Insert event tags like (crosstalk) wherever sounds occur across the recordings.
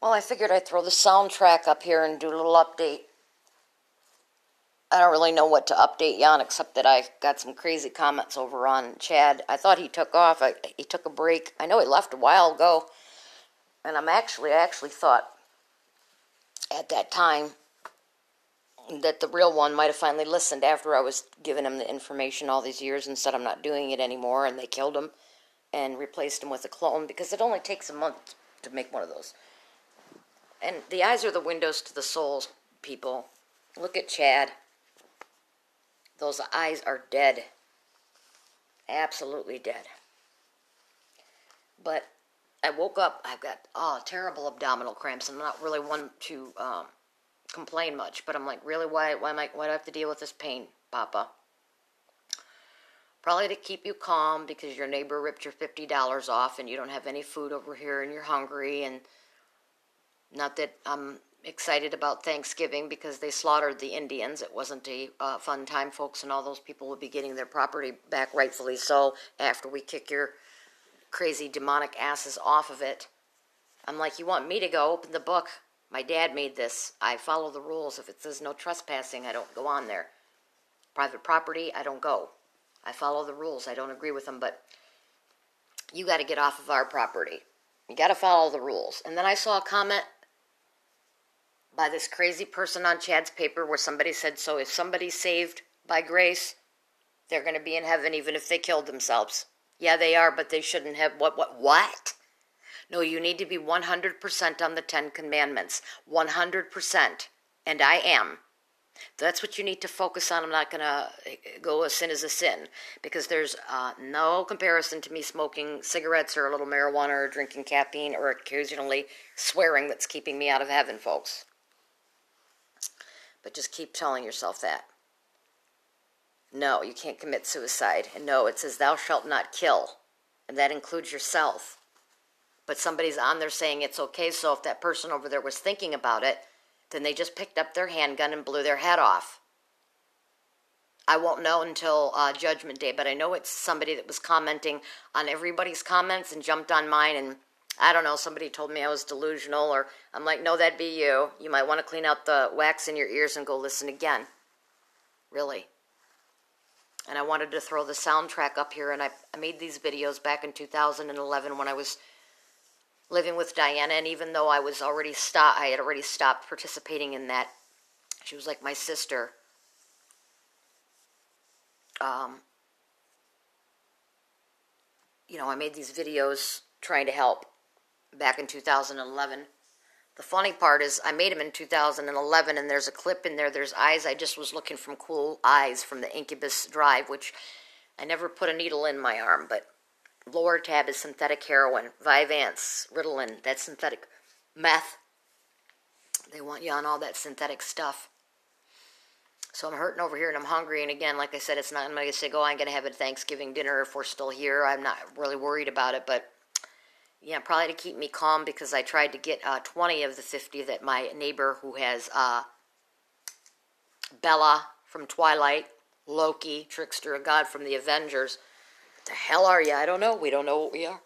Well, I figured I'd throw the soundtrack up here and do a little update. I don't really know what to update you on except that I got some crazy comments over on Chad. I thought he took off. I, he took a break. I know he left a while ago. And I'm actually, I actually thought at that time that the real one might have finally listened after I was giving him the information all these years and said I'm not doing it anymore, and they killed him and replaced him with a clone because it only takes a month to make one of those. And the eyes are the windows to the souls, people. Look at Chad. Those eyes are dead. Absolutely dead. But I woke up, I've got oh terrible abdominal cramps. I'm not really one to um, complain much, but I'm like, really, why, why am I, why do I have to deal with this pain, Papa? Probably to keep you calm because your neighbor ripped your fifty dollars off and you don't have any food over here and you're hungry and not that I'm excited about Thanksgiving because they slaughtered the Indians. It wasn't a uh, fun time, folks, and all those people will be getting their property back rightfully so after we kick your crazy demonic asses off of it. I'm like, you want me to go open the book? My dad made this. I follow the rules. If it says no trespassing, I don't go on there. Private property, I don't go. I follow the rules. I don't agree with them, but you got to get off of our property. You got to follow the rules. And then I saw a comment by this crazy person on Chad's paper where somebody said, So if somebody's saved by grace, they're going to be in heaven even if they killed themselves. Yeah, they are, but they shouldn't have. What? What? What? No, you need to be 100% on the Ten Commandments. 100%. And I am. That's what you need to focus on. I'm not going to go a sin is a sin because there's uh, no comparison to me smoking cigarettes or a little marijuana or drinking caffeine or occasionally swearing that's keeping me out of heaven, folks. But just keep telling yourself that. No, you can't commit suicide. And no, it says, Thou shalt not kill. And that includes yourself. But somebody's on there saying it's okay. So if that person over there was thinking about it, then they just picked up their handgun and blew their head off. I won't know until uh, Judgment Day, but I know it's somebody that was commenting on everybody's comments and jumped on mine. And I don't know, somebody told me I was delusional, or I'm like, no, that'd be you. You might want to clean out the wax in your ears and go listen again. Really and I wanted to throw the soundtrack up here. And I, I made these videos back in 2011 when I was living with Diana. And even though I was already stopped, I had already stopped participating in that. She was like my sister. Um, you know, I made these videos trying to help back in 2011. The funny part is, I made them in 2011, and there's a clip in there. There's eyes. I just was looking from cool eyes from the Incubus Drive, which I never put a needle in my arm, but Lower Lortab is synthetic heroin. Vyvanse, Ritalin, that's synthetic meth. They want you on all that synthetic stuff. So I'm hurting over here and I'm hungry. And again, like I said, it's not, I'm going to say, oh, I'm going to have a Thanksgiving dinner if we're still here. I'm not really worried about it, but yeah, probably to keep me calm because I tried to get uh, 20 of the 50 that my neighbor who has uh, Bella from Twilight, Loki, Trickster, a god from the Avengers. What the hell are you? I don't know. We don't know what we are.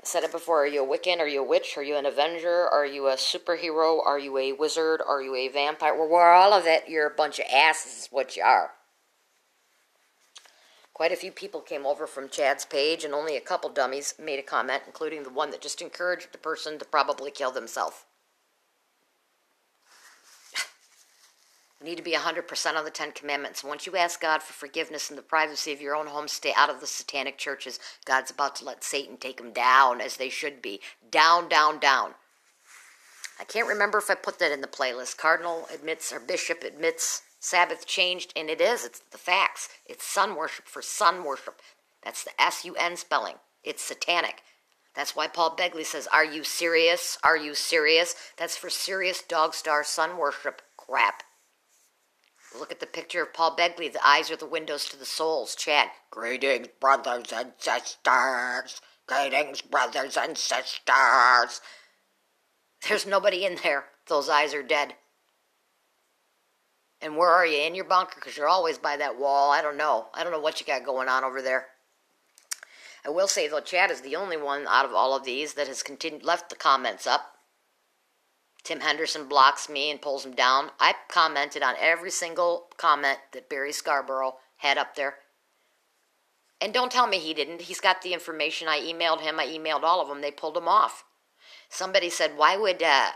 I said it before. Are you a Wiccan? Are you a witch? Are you an Avenger? Are you a superhero? Are you a wizard? Are you a vampire? Well, we're all of it. You're a bunch of asses, is what you are. Quite a few people came over from Chad's page, and only a couple dummies made a comment, including the one that just encouraged the person to probably kill themselves. (sighs) Need to be 100% on the Ten Commandments. Once you ask God for forgiveness in the privacy of your own home, stay out of the satanic churches. God's about to let Satan take them down as they should be. Down, down, down. I can't remember if I put that in the playlist. Cardinal admits, or Bishop admits Sabbath changed, and it is. It's the facts. It's sun worship for sun worship. That's the S U N spelling. It's satanic. That's why Paul Begley says, Are you serious? Are you serious? That's for Sirius dog star sun worship crap. Look at the picture of Paul Begley. The eyes are the windows to the souls. Chad. Greetings, brothers and sisters. Greetings, brothers and sisters. There's nobody in there. Those eyes are dead. And where are you? In your bunker? Because you're always by that wall. I don't know. I don't know what you got going on over there. I will say, though, Chad is the only one out of all of these that has continued left the comments up. Tim Henderson blocks me and pulls him down. I commented on every single comment that Barry Scarborough had up there. And don't tell me he didn't. He's got the information. I emailed him. I emailed all of them. They pulled him off. Somebody said, "Why would uh,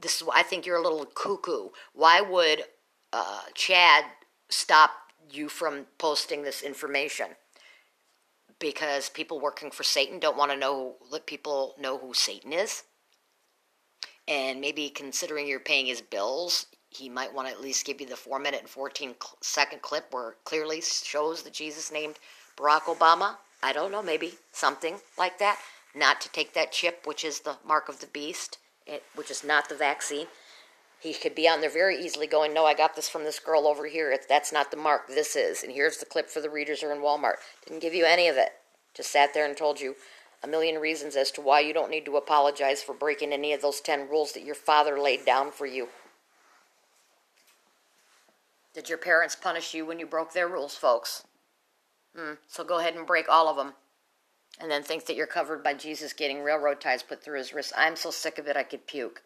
this? I think you're a little cuckoo. Why would uh, Chad stop you from posting this information?" Because people working for Satan don't want to know let people know who Satan is and maybe considering you're paying his bills, he might want to at least give you the four minute and 14 second clip where it clearly shows that Jesus named Barack Obama. I don't know, maybe something like that. Not to take that chip, which is the mark of the beast, it, which is not the vaccine. He could be on there very easily going, No, I got this from this girl over here. It's, that's not the mark. This is. And here's the clip for the readers who are in Walmart. Didn't give you any of it. Just sat there and told you a million reasons as to why you don't need to apologize for breaking any of those 10 rules that your father laid down for you. Did your parents punish you when you broke their rules, folks? Hmm. So go ahead and break all of them. And then think that you're covered by Jesus getting railroad ties put through his wrists. I'm so sick of it, I could puke.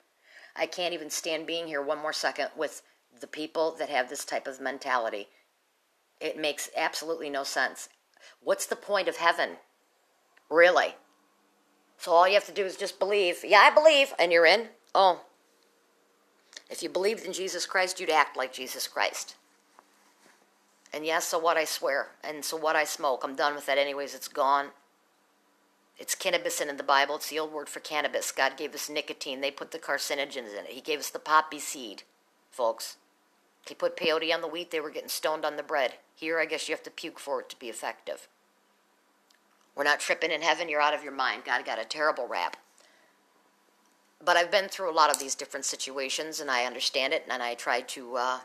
I can't even stand being here one more second with the people that have this type of mentality. It makes absolutely no sense. What's the point of heaven? Really? So all you have to do is just believe. Yeah, I believe, and you're in. Oh. If you believed in Jesus Christ, you'd act like Jesus Christ. And yes, so what I swear. And so what I smoke. I'm done with that anyways. It's gone. It's cannabis in the Bible. It's the old word for cannabis. God gave us nicotine. They put the carcinogens in it. He gave us the poppy seed, folks. He put peyote on the wheat. They were getting stoned on the bread. Here, I guess you have to puke for it to be effective. We're not tripping in heaven. You're out of your mind. God got a terrible rap. But I've been through a lot of these different situations and I understand it and I try to. Uh,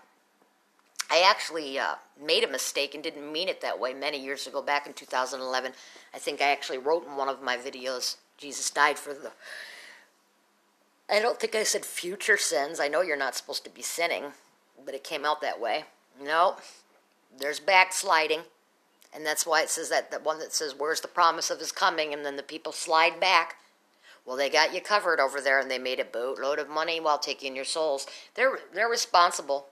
I actually uh, made a mistake and didn't mean it that way many years ago, back in 2011. I think I actually wrote in one of my videos, Jesus died for the. I don't think I said future sins. I know you're not supposed to be sinning, but it came out that way. No, there's backsliding. And that's why it says that the one that says, Where's the promise of his coming? And then the people slide back. Well, they got you covered over there and they made a boatload of money while taking your souls. They're they're responsible.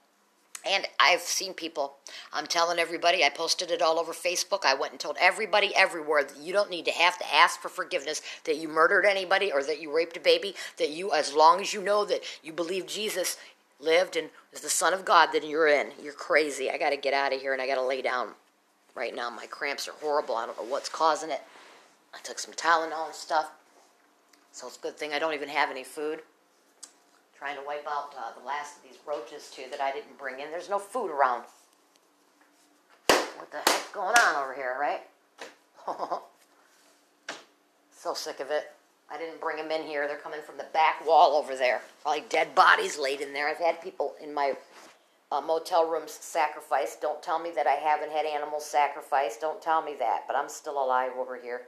And I've seen people, I'm telling everybody, I posted it all over Facebook. I went and told everybody everywhere that you don't need to have to ask for forgiveness that you murdered anybody or that you raped a baby, that you, as long as you know that you believe Jesus lived and was the Son of God, then you're in. You're crazy. I got to get out of here and I got to lay down. Right now, my cramps are horrible. I don't know what's causing it. I took some Tylenol and stuff. So it's a good thing I don't even have any food. Trying to wipe out uh, the last of these roaches, too, that I didn't bring in. There's no food around. What the heck's going on over here, right? (laughs) so sick of it. I didn't bring them in here. They're coming from the back wall over there. Probably dead bodies laid in there. I've had people in my uh, motel rooms sacrificed. Don't tell me that I haven't had animals sacrificed. Don't tell me that. But I'm still alive over here.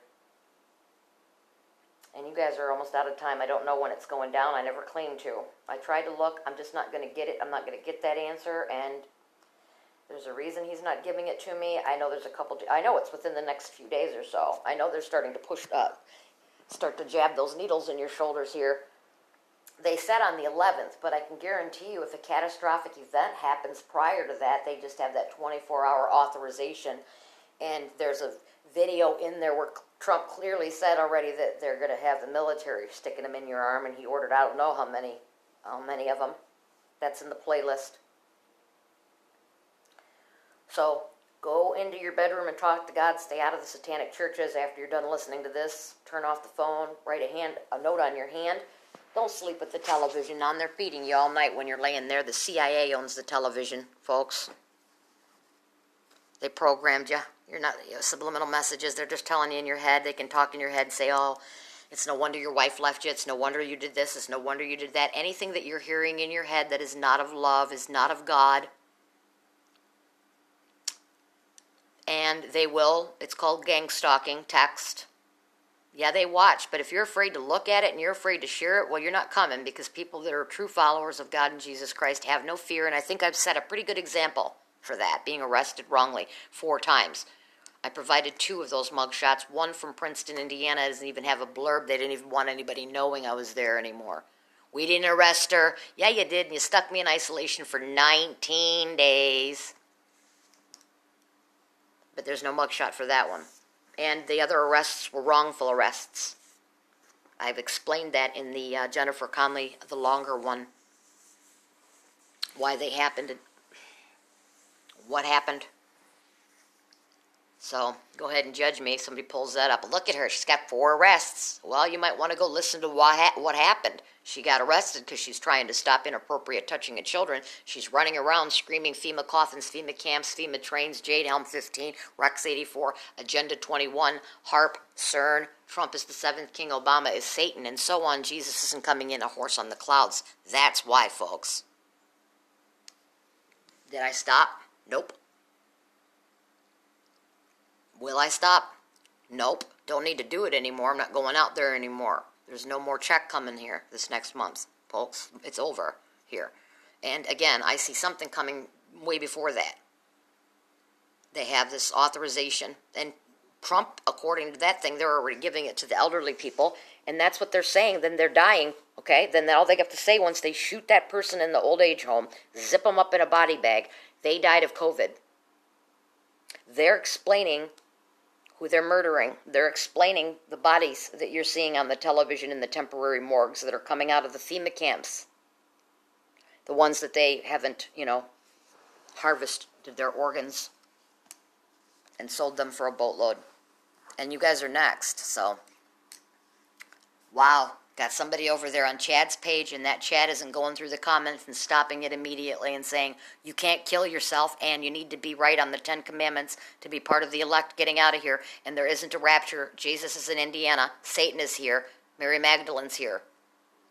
And you guys are almost out of time. I don't know when it's going down. I never claim to. I tried to look. I'm just not going to get it. I'm not going to get that answer. And there's a reason he's not giving it to me. I know there's a couple. I know it's within the next few days or so. I know they're starting to push up, start to jab those needles in your shoulders here they said on the 11th, but I can guarantee you if a catastrophic event happens prior to that, they just have that 24 hour authorization. And there's a video in there where Trump clearly said already that they're going to have the military sticking them in your arm, and he ordered I don't know how many, how many of them. That's in the playlist. So go into your bedroom and talk to God. Stay out of the satanic churches. After you're done listening to this, turn off the phone. Write a hand, a note on your hand don't sleep with the television on. They're feeding you all night when you're laying there. The CIA owns the television, folks. They programmed you. You're not you know, subliminal messages. They're just telling you in your head. They can talk in your head, and say, "Oh, it's no wonder your wife left you. It's no wonder you did this. It's no wonder you did that." Anything that you're hearing in your head that is not of love is not of God. And they will. It's called gang stalking. Text yeah, they watch, but if you're afraid to look at it and you're afraid to share it, well, you're not coming because people that are true followers of God and Jesus Christ have no fear. And I think I've set a pretty good example for that, being arrested wrongly four times. I provided two of those mugshots. One from Princeton, Indiana, doesn't even have a blurb. They didn't even want anybody knowing I was there anymore. We didn't arrest her. Yeah, you did, and you stuck me in isolation for 19 days. But there's no mugshot for that one. And the other arrests were wrongful arrests. I've explained that in the uh, Jennifer Conley, the longer one, why they happened, what happened. So go ahead and judge me somebody pulls that up. Look at her. She's got four arrests. Well, you might want to go listen to what, ha- what happened. She got arrested because she's trying to stop inappropriate touching of children. She's running around screaming FEMA coffins, FEMA camps, FEMA trains, Jade Helm 15, Rex 84, Agenda 21, HAARP, CERN, Trump is the seventh king, Obama is Satan, and so on. Jesus isn't coming in a horse on the clouds. That's why, folks. Did I stop? Nope. Will I stop? Nope. Don't need to do it anymore. I'm not going out there anymore. There's no more check coming here this next month, folks. It's over here. And again, I see something coming way before that. They have this authorization, and Trump, according to that thing, they're already giving it to the elderly people, and that's what they're saying. Then they're dying, okay? Then all they have to say once they shoot that person in the old age home, zip them up in a body bag, they died of COVID. They're explaining who they're murdering. They're explaining the bodies that you're seeing on the television in the temporary morgues that are coming out of the FEMA camps. The ones that they haven't, you know, harvested their organs and sold them for a boatload. And you guys are next, so. Wow. Got somebody over there on Chad's page, and that Chad isn't going through the comments and stopping it immediately and saying, You can't kill yourself, and you need to be right on the Ten Commandments to be part of the elect getting out of here. And there isn't a rapture. Jesus is in Indiana. Satan is here. Mary Magdalene's here.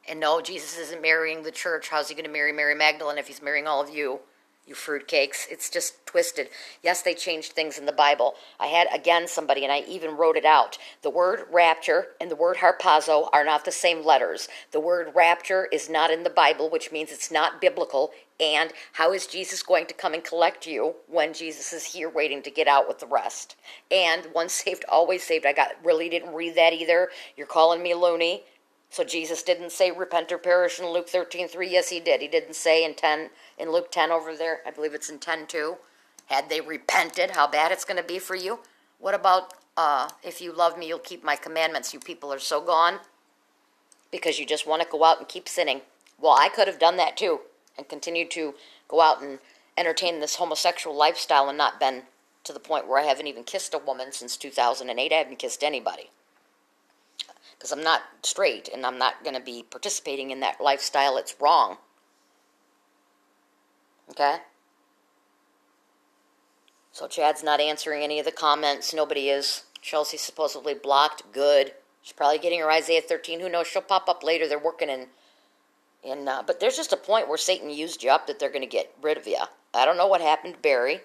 And no, Jesus isn't marrying the church. How's he going to marry Mary Magdalene if he's marrying all of you? You fruitcakes. It's just twisted. Yes, they changed things in the Bible. I had again somebody, and I even wrote it out. The word rapture and the word harpazo are not the same letters. The word rapture is not in the Bible, which means it's not biblical. And how is Jesus going to come and collect you when Jesus is here waiting to get out with the rest? And once (laughs) saved, always saved. I got really didn't read that either. You're calling me loony. So Jesus didn't say repent or perish in Luke 13, 3. Yes, he did. He didn't say in 10 in Luke 10 over there. I believe it's in 10 2. Had they repented, how bad it's going to be for you. What about uh, if you love me, you'll keep my commandments? You people are so gone because you just want to go out and keep sinning. Well, I could have done that too and continued to go out and entertain this homosexual lifestyle and not been to the point where I haven't even kissed a woman since 2008. I haven't kissed anybody because I'm not straight and I'm not going to be participating in that lifestyle. It's wrong. Okay? So Chad's not answering any of the comments. Nobody is. Chelsea supposedly blocked. Good. She's probably getting her Isaiah 13. Who knows? She'll pop up later. They're working in. in uh, but there's just a point where Satan used you up that they're going to get rid of you. I don't know what happened to Barry.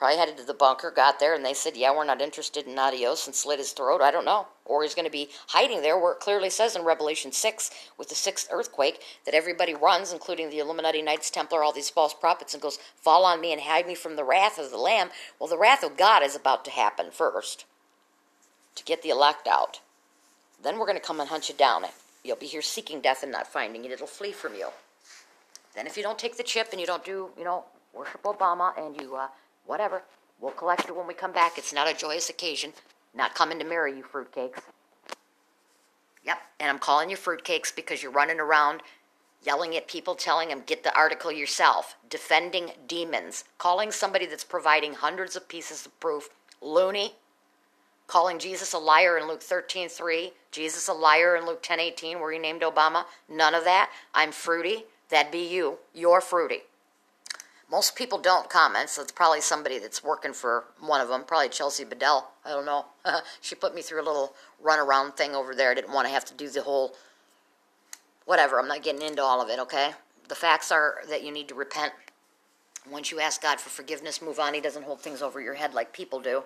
Probably headed to the bunker, got there, and they said, Yeah, we're not interested in adios, and slit his throat. I don't know. Or he's going to be hiding there where it clearly says in Revelation 6 with the sixth earthquake that everybody runs, including the Illuminati, Knights Templar, all these false prophets, and goes, Fall on me and hide me from the wrath of the Lamb. Well, the wrath of God is about to happen first to get the elect out. Then we're going to come and hunt you down. You'll be here seeking death and not finding it. It'll flee from you. Then if you don't take the chip and you don't do, you know, worship Obama and you uh, Whatever. We'll collect it when we come back. It's not a joyous occasion. Not coming to marry you, fruitcakes. Yep, and I'm calling you fruitcakes because you're running around yelling at people, telling them, get the article yourself, defending demons, calling somebody that's providing hundreds of pieces of proof loony, calling Jesus a liar in Luke 13 3, Jesus a liar in Luke 10 18, where he named Obama. None of that. I'm fruity. That'd be you. You're fruity. Most people don't comment, so it's probably somebody that's working for one of them, probably Chelsea Bedell. I don't know. (laughs) she put me through a little runaround thing over there. I didn't want to have to do the whole whatever. I'm not getting into all of it, okay? The facts are that you need to repent. Once you ask God for forgiveness, move on. He doesn't hold things over your head like people do.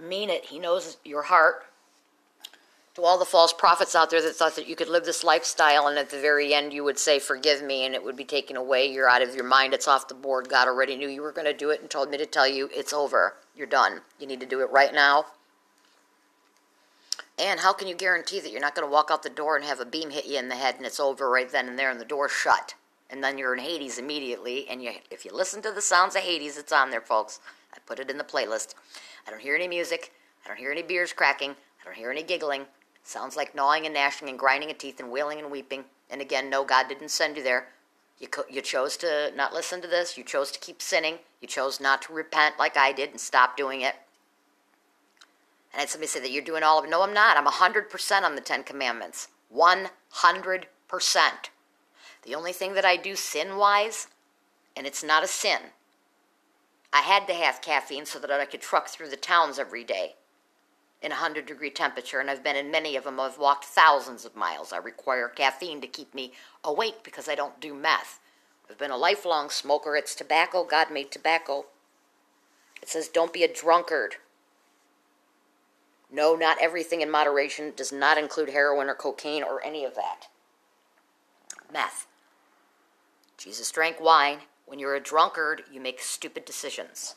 Mean it. He knows your heart to all the false prophets out there that thought that you could live this lifestyle and at the very end you would say forgive me and it would be taken away you're out of your mind it's off the board god already knew you were going to do it and told me to tell you it's over you're done you need to do it right now And how can you guarantee that you're not going to walk out the door and have a beam hit you in the head and it's over right then and there and the door's shut? And then you're in Hades immediately. And you, if you listen to the sounds of Hades, it's on there, folks. I put it in the playlist. I don't hear any music. I don't hear any beers cracking. I don't hear any giggling. Sounds like gnawing and gnashing and grinding of teeth and wailing and weeping. And again, no, God didn't send you there. You, co- you chose to not listen to this. You chose to keep sinning. You chose not to repent like I did and stop doing it. And I had somebody say that you're doing all of it. No, I'm not. I'm 100% on the Ten Commandments. 100%. The only thing that I do sin wise, and it's not a sin, I had to have caffeine so that I could truck through the towns every day in a 100 degree temperature, and I've been in many of them. I've walked thousands of miles. I require caffeine to keep me awake because I don't do meth. I've been a lifelong smoker. It's tobacco. God made tobacco. It says, don't be a drunkard. No, not everything in moderation does not include heroin or cocaine or any of that. Meth. Jesus drank wine. When you're a drunkard, you make stupid decisions.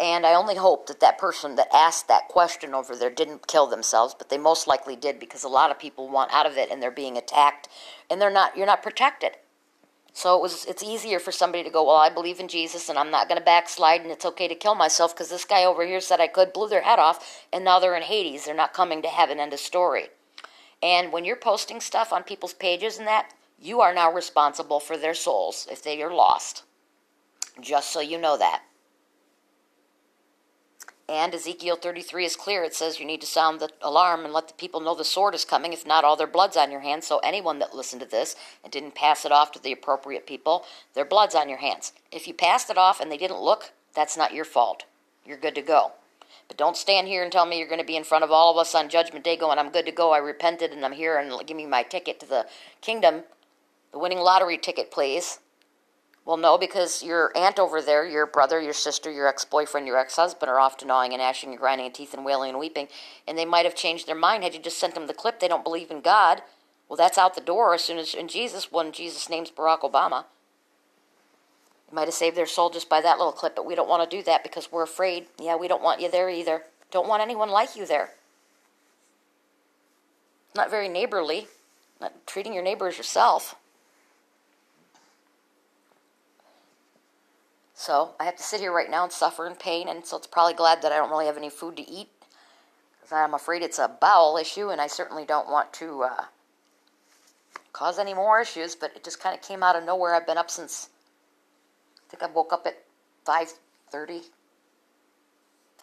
And I only hope that that person that asked that question over there didn't kill themselves, but they most likely did because a lot of people want out of it and they're being attacked and they're not you're not protected. So it was it's easier for somebody to go, "Well, I believe in Jesus and I'm not going to backslide and it's okay to kill myself because this guy over here said I could, blew their head off, and now they're in Hades. They're not coming to heaven end of story." And when you're posting stuff on people's pages and that, you are now responsible for their souls if they are lost. Just so you know that. And Ezekiel 33 is clear. It says you need to sound the alarm and let the people know the sword is coming. If not, all their blood's on your hands. So anyone that listened to this and didn't pass it off to the appropriate people, their blood's on your hands. If you passed it off and they didn't look, that's not your fault. You're good to go. But don't stand here and tell me you're going to be in front of all of us on Judgment Day going, I'm good to go. I repented and I'm here and give me my ticket to the kingdom. The winning lottery ticket, please. Well, no, because your aunt over there, your brother, your sister, your ex boyfriend, your ex husband are off to gnawing and gnashing and grinding teeth and wailing and weeping, and they might have changed their mind had you just sent them the clip. They don't believe in God. Well, that's out the door as soon as in Jesus, when Jesus names Barack Obama. You might have saved their soul just by that little clip, but we don't want to do that because we're afraid. Yeah, we don't want you there either. Don't want anyone like you there. Not very neighborly. Not treating your neighbor as yourself. So I have to sit here right now and suffer in pain, and so it's probably glad that I don't really have any food to eat. Because I'm afraid it's a bowel issue, and I certainly don't want to uh, cause any more issues, but it just kind of came out of nowhere. I've been up since, I think I woke up at 5.30,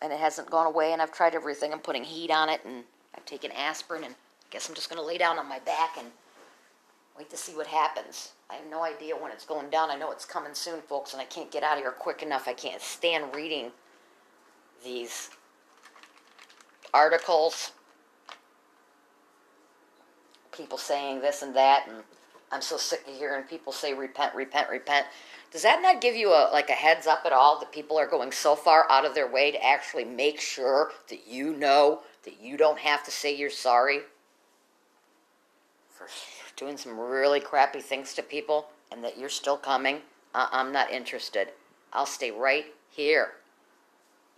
and it hasn't gone away, and I've tried everything. I'm putting heat on it, and I've taken aspirin, and I guess I'm just going to lay down on my back and wait to see what happens. I have no idea when it's going down. I know it's coming soon, folks, and I can't get out of here quick enough. I can't stand reading these articles, people saying this and that, and I'm so sick of hearing people say repent, repent, repent. Does that not give you a like a heads up at all that people are going so far out of their way to actually make sure that you know that you don't have to say you're sorry for doing some really crappy things to people and that you're still coming, uh, I'm not interested. I'll stay right here.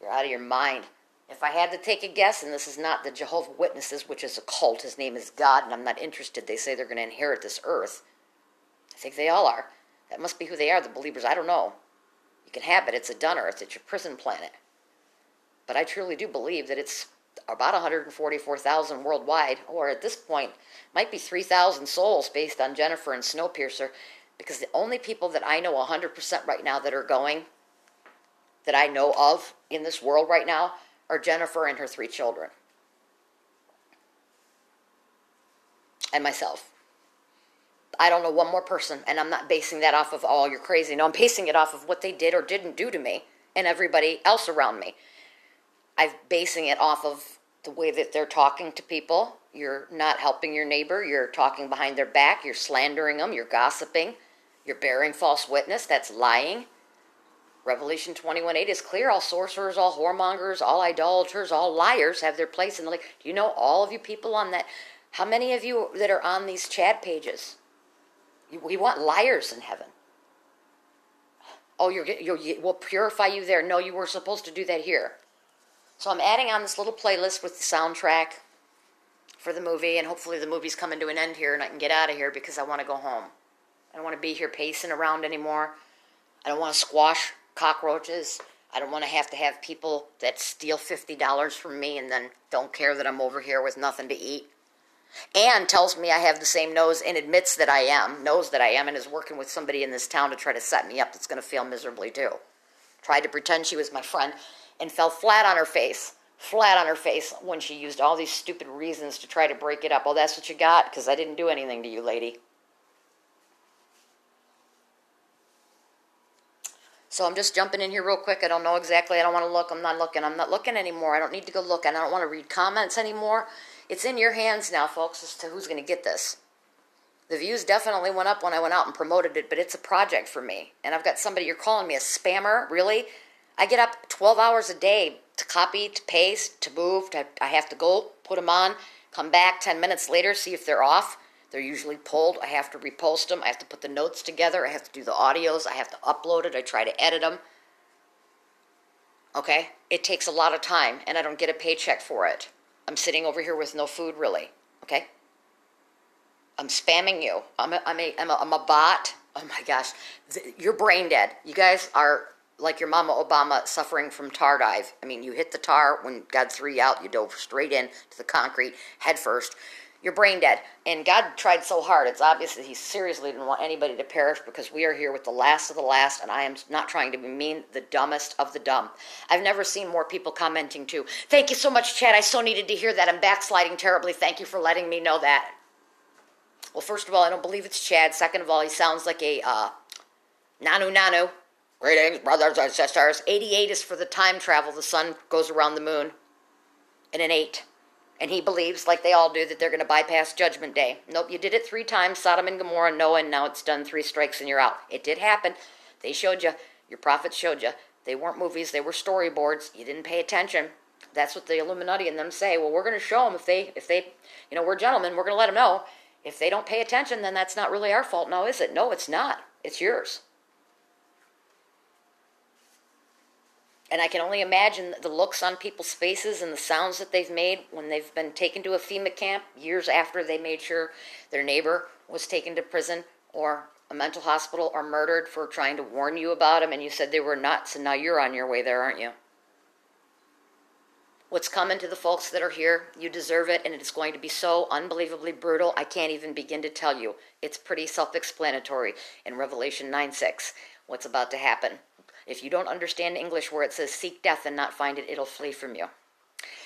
You're out of your mind. If I had to take a guess, and this is not the Jehovah Witnesses, which is a cult, his name is God, and I'm not interested. They say they're going to inherit this earth. I think they all are. That must be who they are, the believers. I don't know. You can have it. It's a done earth. It's your prison planet. But I truly do believe that it's about 144,000 worldwide, or at this point, might be 3,000 souls based on Jennifer and Snowpiercer, because the only people that I know 100% right now that are going, that I know of in this world right now, are Jennifer and her three children. And myself. I don't know one more person, and I'm not basing that off of, oh, you're crazy. No, I'm basing it off of what they did or didn't do to me and everybody else around me. I'm basing it off of the way that they're talking to people. You're not helping your neighbor. You're talking behind their back. You're slandering them. You're gossiping. You're bearing false witness. That's lying. Revelation 21 8 is clear. All sorcerers, all whoremongers, all idolaters, all liars have their place in the lake. Do you know all of you people on that? How many of you that are on these chat pages? We want liars in heaven. Oh, you're, you're, we'll purify you there. No, you were supposed to do that here. So I'm adding on this little playlist with the soundtrack for the movie, and hopefully the movie's coming to an end here and I can get out of here because I want to go home. I don't want to be here pacing around anymore. I don't want to squash cockroaches. I don't want to have to have people that steal $50 from me and then don't care that I'm over here with nothing to eat. Anne tells me I have the same nose and admits that I am, knows that I am, and is working with somebody in this town to try to set me up that's going to fail miserably too. Tried to pretend she was my friend and fell flat on her face, flat on her face when she used all these stupid reasons to try to break it up. Oh, that's what you got? Because I didn't do anything to you, lady. So I'm just jumping in here real quick. I don't know exactly. I don't want to look. I'm not looking. I'm not looking anymore. I don't need to go look. And I don't want to read comments anymore. It's in your hands now, folks, as to who's going to get this. The views definitely went up when I went out and promoted it, but it's a project for me. And I've got somebody, you're calling me a spammer? Really? I get up 12 hours a day to copy, to paste, to move. To, I have to go, put them on, come back 10 minutes later, see if they're off. They're usually pulled. I have to repost them. I have to put the notes together. I have to do the audios. I have to upload it. I try to edit them. Okay? It takes a lot of time, and I don't get a paycheck for it. I'm sitting over here with no food, really. Okay? I'm spamming you. I'm a, I'm a, I'm a, I'm a bot. Oh my gosh. You're brain dead. You guys are like your mama Obama suffering from tar dive. I mean, you hit the tar when God threw you out, you dove straight in to the concrete head first you're brain dead. And God tried so hard. It's obvious that He seriously didn't want anybody to perish because we are here with the last of the last, and I am not trying to be mean, the dumbest of the dumb. I've never seen more people commenting too. Thank you so much, Chad. I so needed to hear that. I'm backsliding terribly. Thank you for letting me know that. Well, first of all, I don't believe it's Chad. Second of all, he sounds like a uh, Nanu Nanu. Greetings, brothers and sisters. 88 is for the time travel. The sun goes around the moon. And an 8. And he believes, like they all do, that they're going to bypass Judgment Day. Nope, you did it three times Sodom and Gomorrah, Noah, and now it's done three strikes and you're out. It did happen. They showed you. Your prophets showed you. They weren't movies, they were storyboards. You didn't pay attention. That's what the Illuminati and them say. Well, we're going to show them if they, if they, you know, we're gentlemen, we're going to let them know. If they don't pay attention, then that's not really our fault now, is it? No, it's not. It's yours. And I can only imagine the looks on people's faces and the sounds that they've made when they've been taken to a FEMA camp years after they made sure their neighbor was taken to prison or a mental hospital or murdered for trying to warn you about them and you said they were nuts and now you're on your way there, aren't you? What's coming to the folks that are here, you deserve it and it's going to be so unbelievably brutal. I can't even begin to tell you. It's pretty self explanatory in Revelation 9 6 what's about to happen. If you don't understand English where it says seek death and not find it, it'll flee from you.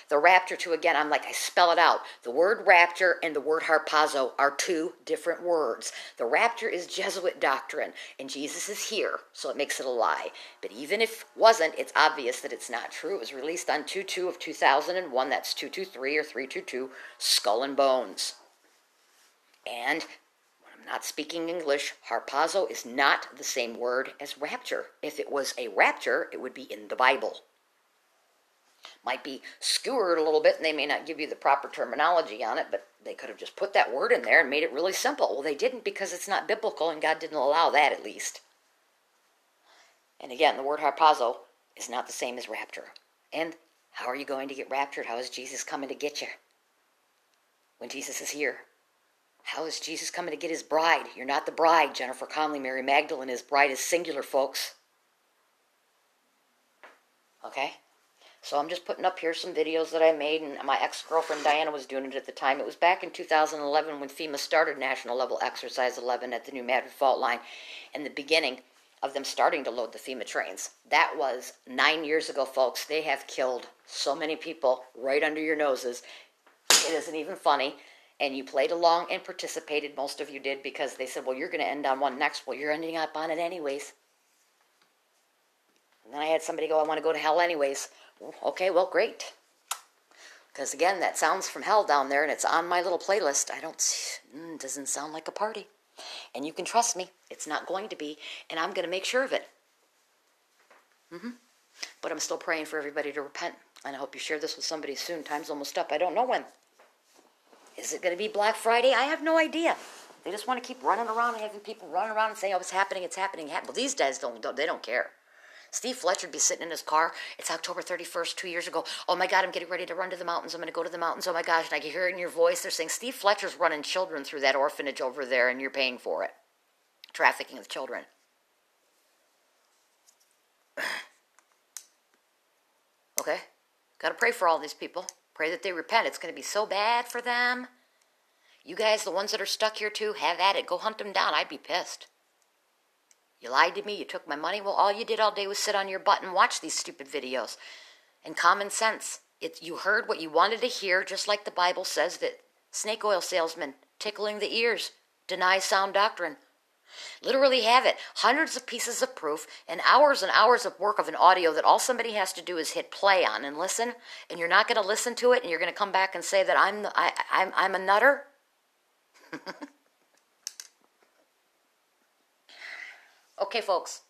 The rapture, too, again, I'm like, I spell it out. The word rapture and the word harpazo are two different words. The rapture is Jesuit doctrine, and Jesus is here, so it makes it a lie. But even if it wasn't, it's obvious that it's not true. It was released on 2 2 of 2001. That's 223 or 322, Skull and Bones. And not speaking English, harpazo is not the same word as rapture. If it was a rapture, it would be in the Bible. Might be skewered a little bit, and they may not give you the proper terminology on it, but they could have just put that word in there and made it really simple. Well, they didn't because it's not biblical, and God didn't allow that at least. And again, the word harpazo is not the same as rapture. And how are you going to get raptured? How is Jesus coming to get you? When Jesus is here. How is Jesus coming to get his bride? You're not the bride, Jennifer Conley. Mary Magdalene, his bride is singular, folks. Okay? So I'm just putting up here some videos that I made, and my ex-girlfriend Diana was doing it at the time. It was back in 2011 when FEMA started National Level Exercise 11 at the New Madrid Fault Line, and the beginning of them starting to load the FEMA trains. That was nine years ago, folks. They have killed so many people right under your noses. It isn't even funny and you played along and participated. Most of you did because they said, well, you're going to end on one next. Well, you're ending up on it anyways. And then I had somebody go, I want to go to hell anyways. Okay, well, great. Because again, that sounds from hell down there, and it's on my little playlist. I don't, mm, doesn't sound like a party. And you can trust me, it's not going to be, and I'm going to make sure of it. Mm-hmm. But I'm still praying for everybody to repent, and I hope you share this with somebody soon. Time's almost up. I don't know when. Is it going to be Black Friday? I have no idea. They just want to keep running around and having people run around and say, "Oh, it's happening, it's happening." Well, these guys don't, don't they don't care. Steve Fletcher would be sitting in his car. It's October 31st, two years ago. Oh my God, I'm getting ready to run to the mountains. I'm going to go to the mountains. Oh my gosh. And I can hear it in your voice. They're saying, Steve Fletcher's running children through that orphanage over there, and you're paying for it. Trafficking of children. (sighs) okay? Got to pray for all these people. Pray that they repent. It's going to be so bad for them. You guys, the ones that are stuck here too, have at it. Go hunt them down. I'd be pissed. You lied to me. You took my money. Well, all you did all day was sit on your butt and watch these stupid videos. And common sense. It, you heard what you wanted to hear, just like the Bible says that snake oil salesmen tickling the ears deny sound doctrine. Literally have it. Hundreds of pieces of proof and hours and hours of work of an audio that all somebody has to do is hit play on and listen. And you're not going to listen to it and you're going to come back and say that I'm, I, I'm, I'm a nutter. (laughs) okay, folks.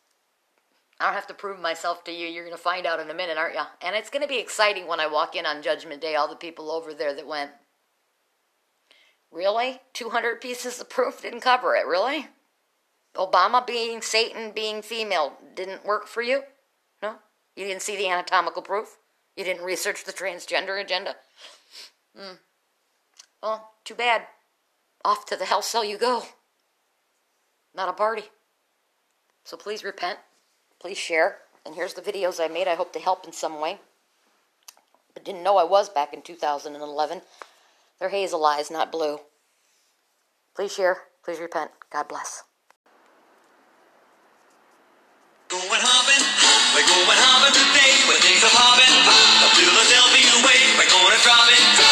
I don't have to prove myself to you. You're going to find out in a minute, aren't you? And it's going to be exciting when I walk in on Judgment Day, all the people over there that went, Really? 200 pieces of proof didn't cover it, really? Obama being Satan, being female, didn't work for you? No? You didn't see the anatomical proof? You didn't research the transgender agenda? Hmm. Well, too bad. Off to the hell cell you go. Not a party. So please repent. Please share. And here's the videos I made. I hope they help in some way. But didn't know I was back in 2011. They're hazel eyes, not blue. Please share. Please repent. God bless. Going hopping, we're going hopping today. When things are popping, the Philadelphia way, we're going to drop it.